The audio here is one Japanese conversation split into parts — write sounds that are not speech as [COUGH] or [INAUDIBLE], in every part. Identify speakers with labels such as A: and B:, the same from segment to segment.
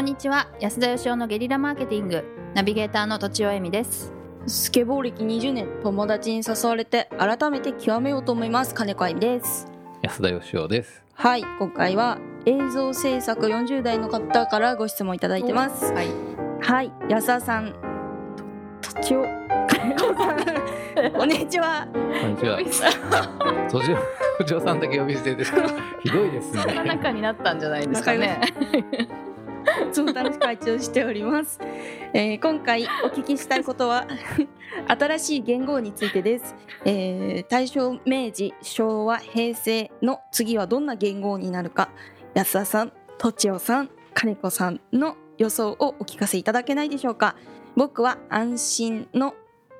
A: こんにちは。安田義雄のゲリラマーケティング。ナビゲーターの土地尾恵美です。
B: スケボー歴20年友達に誘われて改めて極めようと思います。金子愛です。
C: 安田義雄です。
B: はい今回は映像制作40代の方からご質問いただいてます。
A: はい。
B: はい安田さん。ととちお金子さん。こんにちは。
C: こんにちはとじおとじおさんだけ呼び捨てですかひどいですね。[LAUGHS]
A: 仲になったんじゃないですかね
B: いつも楽しく拝聴しております、えー今回お聞きしたいことは [LAUGHS] 新しい元号についてです、えー大正明治昭和平成の次はどんな元号になるか。安田さんとちおさん金子さんの予想をお聞かせいただけないでしょうか。僕は安心の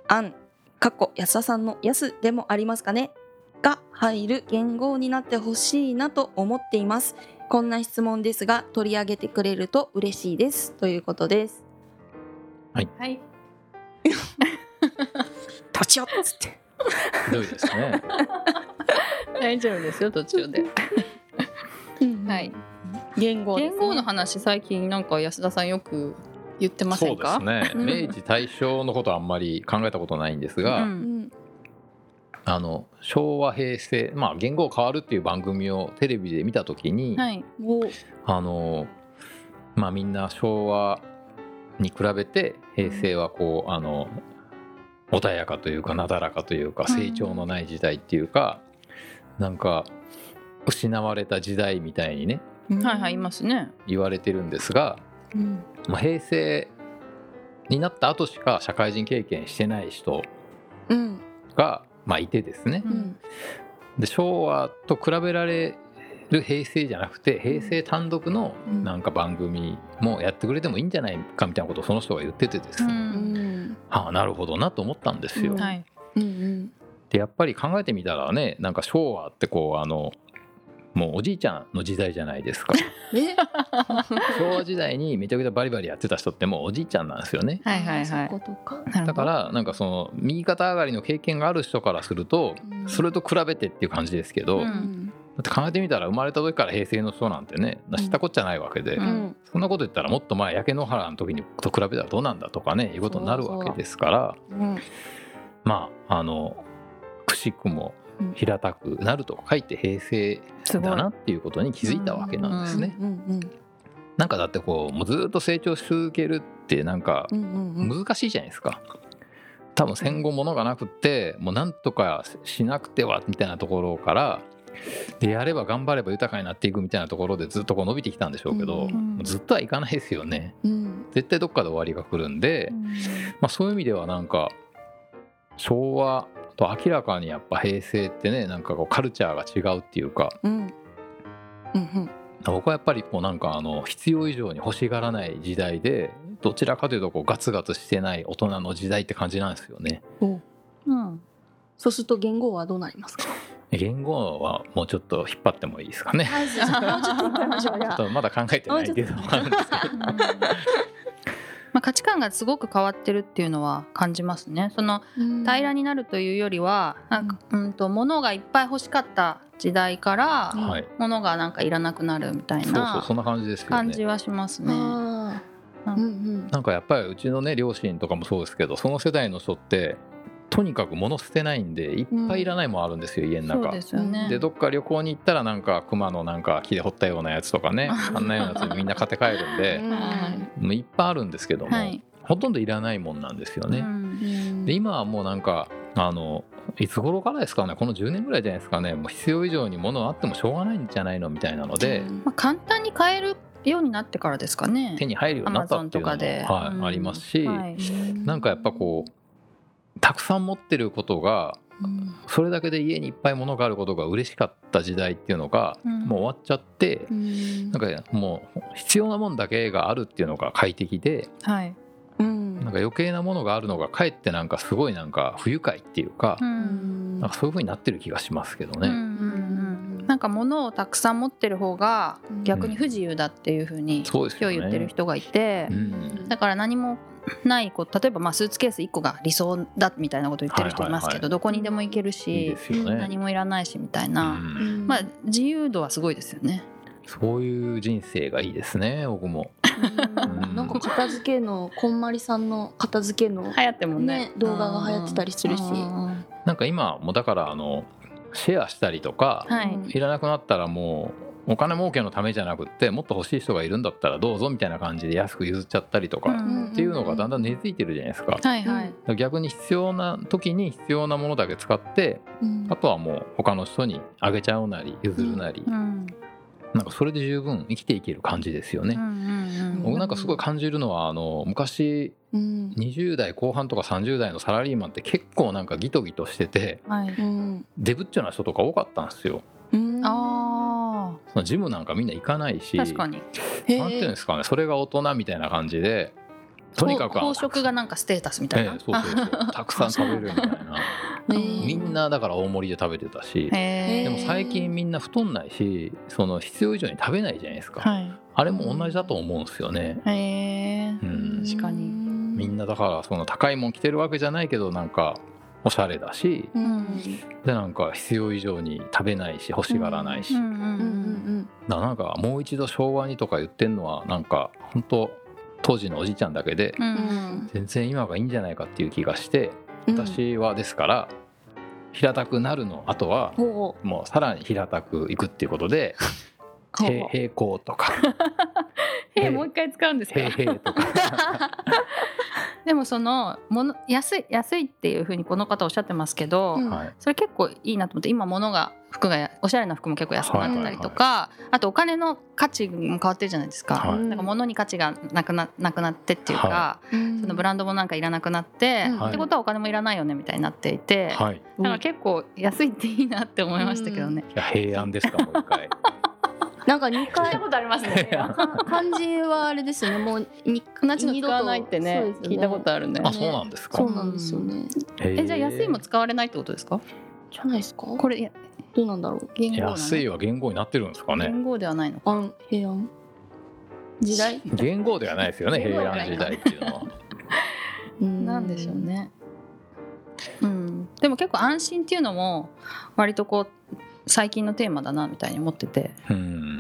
B: 安過去安田さんの安でもありますかね。入る元号になってほしいなと思っています。こんな質問ですが取り上げてくれると嬉しいです。ということです。
A: はい。[LAUGHS]
B: とちおっつって。
C: ひどいですね？[LAUGHS]
A: 大丈夫ですよ途中で。はい。
B: 言語ですね。
A: 言語の話最近なんか安田さんよく言ってませ
C: そうんで
A: か
C: すね、
B: うん
C: 明治大正のことはあんまり考えたことないんですが、
A: う
B: うんん
C: あの昭和平成まあ言語変わるっていう番組をテレビで見た時に、
A: はい。
B: お。
C: あのまあみんな昭和に比べて平成はこうあの穏やかというかなだらかというか
A: うん
C: 成長のない時代っていうか、なんか失われた時代みたいにね
A: はいはいいますね。
C: 言われてるんですが、
B: うん。
C: まあ、平成になった後しか社会人経験してない人
B: うん。
C: が、まあ、いてですね。
A: う
B: うん。ん
C: で昭和と比べられる平成じゃなくて平成単独の
B: うん。
C: なんか番組もやってくれてもいいんじゃないかみたいなことをその人が言っててです
A: う
C: ね、
B: うん。ん。
C: はあなるほどなと思ったんですよ。
B: うん。
A: はい。
B: うん。
C: でやっぱり考えてみたらねなんか昭和ってこうあのもうおじいちゃんの時代じゃないですか。[LAUGHS]
B: え？
C: 昭和時代にめちゃくちゃバリバリやってた人ってもうおじいちゃんなんですよね。
A: はいはいはい。
C: だからなんかその右肩上がりの経験がある人からすると
B: うん。
C: それと比べてっていう感じですけど、
A: う
C: だ
B: ん
C: って考えてみたら生まれた時から平成の人なんてね知ったこっちゃないわけで、
A: う
B: うん。ん
C: そんなこと言ったらもっと前焼け野原の時にと比べたらどうなんだとかねいうことになるわけですから
B: うん。
C: まああのくしくも平たくなると書いて平成だなっていうことに気づいたわけなんですね。なんかだってこうもうずっと成長し続けるってなんか難しいじゃないですか。多分戦後物がなくってもうなんとかしなくてはみたいなところからでやれば頑張れば豊かになっていくみたいなところでずっとこう伸びてきたんでしょうけど、
B: うん
C: ずっとはいかないですよね。
B: うん。
C: 絶対どっかで終わりが来るんで、まあ、そういう意味ではなんか昭和と明らかにやっぱ平成ってねなんかこうカルチャーが違うっていうか。
B: うん。うん
C: 僕はやっぱりこうなんかあの必要以上に欲しがらない時代でどちらかというとこうガツガツしてない大人の時代って感じなんですよね。
B: お。
A: うん。
B: そうすると言語はどうなりますか？[LAUGHS]
C: 言語はもうちょっと引っ張ってもいいですかね。[LAUGHS]
B: ちょっとま
C: だ考えてないけど [LAUGHS]
A: まあ価値観がすごく変わってるっていうのは感じますね。その平らになるというよりはなんかうん。と物がいっぱい欲しかった時代から
B: うん
C: はい、
A: 物がなんかいらなくなるみたい
C: そうそう
A: な
C: そんな感じですよね。
A: 感じ。はしますね。
B: うんうん。
C: なんかやっぱりうちのね両親とかもそうですけどその世代の人ってとにかく物捨てないんでいっぱいいらないもんあるんですよ、家の
A: そう
C: 中。
A: でね。
C: でどっか旅行に行ったらなんか熊のなんか木で掘ったようなやつとかね [LAUGHS] あんなようなやつみんな買って帰るんで
B: うん
C: もういっぱいあるんですけども、
A: はい。
C: ほとんどいらないもんなんですよね。
A: うん
B: うん
C: で今はもうなんかあのいつ頃からですかねこの10年ぐらいじゃないですかねもう必要以上に物あってもしょうがないんじゃないのみたいなので、
A: まあ簡単に買えるようになってからですかね。
C: 手に入るようになったっていうのも、
A: で
C: はい
A: うん
C: ありますし、
A: はい
C: なんかやっぱこうたくさん持ってることが
B: うん。
C: それだけで家にいっぱい物があることが嬉しかった時代っていうのが、
A: うん。
C: もう終わっちゃって、
B: うん。
C: なんかもう必要なもんだけがあるっていうのが快適で
A: はい。
B: うん。
C: なんか余計なものがあるのがかえってなんかすごいなんか不愉快っていうかなんかそういう風になってる気がしますけどね。
A: か物をたくさん持ってる方が逆に不自由だっていうふうに今日言ってる人がいて、
C: うん。
A: だから何もないこう例えばまあスーツケース1個が理想だみたいなこと言ってる人いますけど、
C: はいはいはい。
A: どこにでも行けるし。何もいらないしみたいな、
C: うん。
A: まあ自由度はすごいですよね。
C: そういう人生がいいですね僕も。
B: うん。なんか片付けのこんまりさんの片付けの
A: 流行ってもんね。
B: ね動画が流行ってたりするし。
A: うん。
C: なんか今もうだからあのシェアしたりとか、
A: はい。
C: いらなくなったらもうお金儲けのためじゃなくってもっと欲しい人がいるんだったらどうぞみたいな感じで安く譲っちゃったりとか、
A: うん
C: っていうのがだんだん根付いてるじゃないですか。
A: はいはい。
C: 逆に必要な時に必要なものだけ使って
B: うん
C: あとはもう他の人にあげちゃうなり譲るなり、
A: うん
C: なんかそれで十分生きていける感じですよね。僕なんかすごい感じるのはあの昔
B: うん。
C: 20代後半とか30代のサラリーマンって結構なんかギトギトしてて
A: うんはい。
B: うん
C: デブッチョな人とか多かったんですよ。
B: うん。
A: あ
C: そのジムなんかみんな行かないし
A: あ確かに。
B: へ
C: なんていうん
B: え
C: ですかねそれが大人みたいな感じでとにかく
A: 飽食がなんかステータスみたいな。
C: ええそうそうそう。[LAUGHS] たくさん食べるみたいなみんなだから大盛りで食べてたしでも最近みんな太んないしその必要以上に食べないじゃないですか、
A: はい。
C: あれも同じだと思うんですよね、
A: へえ
C: うん、
A: 確かに。
C: みんなだからその高いもん着てるわけじゃないけどなんかおしゃれだし
B: うん。
C: でなんか必要以上に食べないし欲しがらないし、
A: うん。
C: なんかもう一度昭和にとか言ってんのはなんか本当当時のおじちゃんだけで
A: うんう
B: うんん。
C: 全然今がいいんじゃないかっていう気がして
B: うん。
C: 私はですから平たくなるの。あとはもうさらに平たくいくっていうことで平平行とか。
A: へえもう一回使うんですか？
C: 平平とか [LAUGHS]
A: でもそのもの安い安いっていうふうにこの方おっしゃってますけど、
B: うん。
C: はい。
A: それ結構いいなと思って今物が服がやおしゃれな服も結構安くなってたりとか、あとお金の価値も変わってるじゃないですか、
C: はい。
A: なんか物に価値がなくななくなってっていうか、
C: は
B: うん。
A: そのブランドもなんかいらなくなって、
B: うん。
A: ってことはお金もいらないよねみたいになっていて、
C: はい
A: だから結構安いっていいなって思いましたけどね。
C: いや平安ですかもう一回
B: なんか2
A: 聞い
B: 回
A: たことありますね。[LAUGHS]
B: か漢字はあれですよね。もうに
A: 同じの使わないってね
B: ね。
A: 聞いたことあるね。
C: あそうなんですか？
B: そうなんですよね。
A: えじゃあ安いも使われないってことですか？
B: じゃないですか？
A: これ
B: どうなんだろう？
A: 言語
C: 安いは言語になってるんですかね。
A: 言語ではないの。
B: 安平安？時代？
C: 言語ではないですよね平安時代っていうのは。[LAUGHS]
A: なんでしょうね。うん。でも結構安心っていうのも割とこう最近のテーマだなみたいに思ってて、
C: うん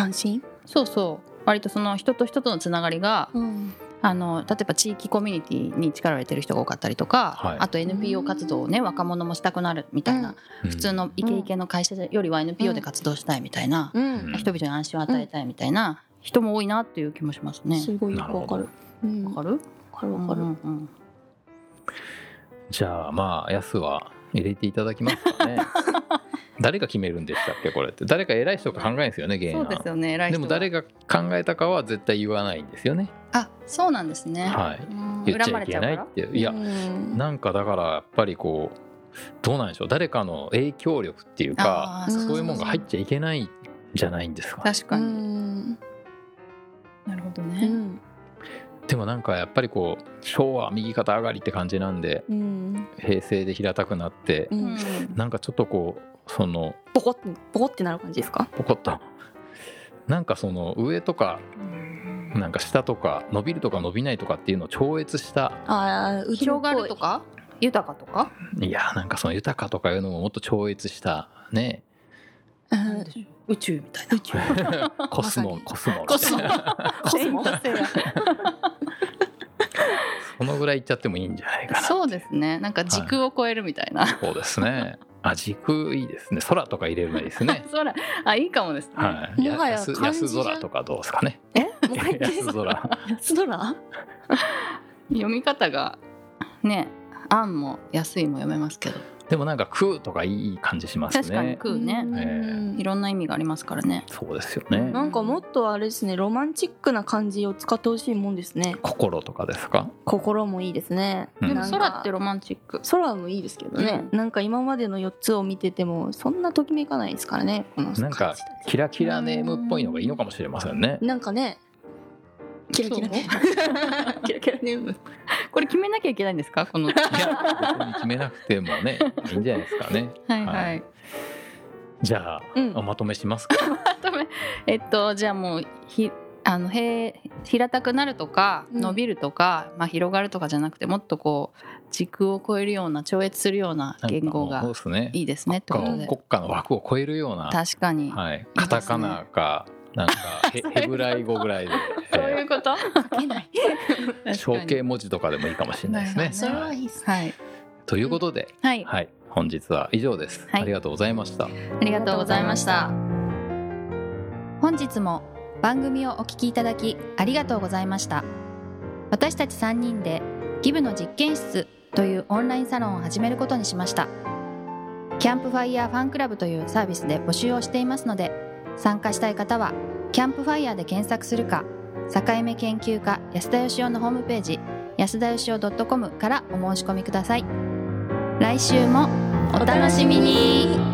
B: 安心？
A: そうそう。割とその人と人とのつながりが
B: うん。
A: あの例えば地域コミュニティに力を入れてる人が多かったりとか、
C: はい。
A: あと NPO 活動をね若者もしたくなるみたいな、普通のイケイケの会社よりは NPO で活動したいみたいな、
B: うん。
A: 人々に安心を与えたいみたいな人も多いなっていう気もしますね。
B: すごい。よくわかる。うん。わ
A: わかる？
B: かるわかる。
A: うんうん。
C: じゃあまあ安は入れていただきますかね [LAUGHS] 誰が決めるんでしたっけこれって。誰か偉い人が考えるんですよね原案
A: そうですよね偉い人は。
C: でも誰が考えたかは絶対言わないんですよね。
A: あそうなんですね。
C: はい。
A: うん。
C: 言っち
A: 恨ま
C: ゃいけないっ。ていや
B: うん。
C: なんかだからやっぱりこうどうなんでしょう。誰かの影響力っていうかそういうもんが入っちゃいけないんじゃないんですか。
A: 確かに、
B: うん。
A: なるほど
B: う
A: ね。
B: ん。
C: でもなんかやっぱりこう昭和右肩上がりって感じなんで
B: うん。
C: 平成で平たくなって
B: う
A: うん
B: ん。
C: なんかちょっとこうその
B: ポコってポコってなる感じですか？
C: ポコッと。なんかその上とかなんか下とか伸びるとか伸びないとかっていうのを超越した
B: ああ
A: 広がるとか？豊かとか？
C: いやなんかその豊かとかいうのももっと超越したね。
B: うん。
A: 宇宙みたいな。
C: コスモコスモ。
A: コスモ。
B: コスモ。[LAUGHS]
C: そのぐらいいっちゃってもいいんじゃないかな
A: そうですね。なんか時空を超えるみたいな。
C: そうですねあ時空いいですね。空とか入れるのいいですね。[LAUGHS]
A: そらあいいかもですね。
C: はい。
B: もはや
C: 安空とかどうですかね。
B: え？もう一回
C: 安空
B: 安空。[LAUGHS]
A: 読み方がね、安も安いも読めますけど、
C: でもなんか空とかいい感じしますね。
A: 確かに空ね、
B: うん。
A: いろんな意味がありますからね。
C: そうですよね。
B: なんかもっとあれですねロマンチックな感じを使ってほしいもんですね。
C: 心とかですか？
B: 心もいいですね、
C: うん。
A: でも空ってロマンチック。
B: 空もいいですけどね、なんか今までの4つを見ててもそんなときめかないですからねこの
C: なんかキラキラネームっぽいのがいいのかもしれませんね。
B: なんかねキラキラ。ね [LAUGHS] キラキラネーム。
A: これ決めなきゃいけないんですか？この。はい
C: 別に決めなくてもね [LAUGHS] いいんじゃないですかね。
A: はい。
C: はい。じゃあ、
B: うん。
C: おまとめしますか？[LAUGHS]
A: まとめ。えっとじゃあもうひあのへ平たくなるとか
B: うん。
A: 伸びるとか、まあ、広がるとかじゃなくてもっとこう時空を超えるような超越するような言語が
C: そうですね。
A: いいですねってことで。
C: 国家の枠を超えるような
A: 確かに、
C: はい、カタカナかなんかヘヘブライ語ぐらいで、
A: いうこと？
B: 書けない。
C: えー象形文字とかでもいいかもしれないですね。
B: それはいいっす
A: はい。
C: ということで、
A: はい。
C: はい、本日は以上です、
A: はい。
C: ありがとうございました。
A: ありがとうございました。本日も番組をお聞きいただきありがとうございました。私たち3人でギブの実験室というオンラインサロンを始めることにしました。キャンプファイヤーファンクラブというサービスで募集をしていますので参加したい方はキャンプファイヤーで検索するか境目研究家安田義雄のホームページ安田義雄 .com からお申し込みください。来週もお楽しみに。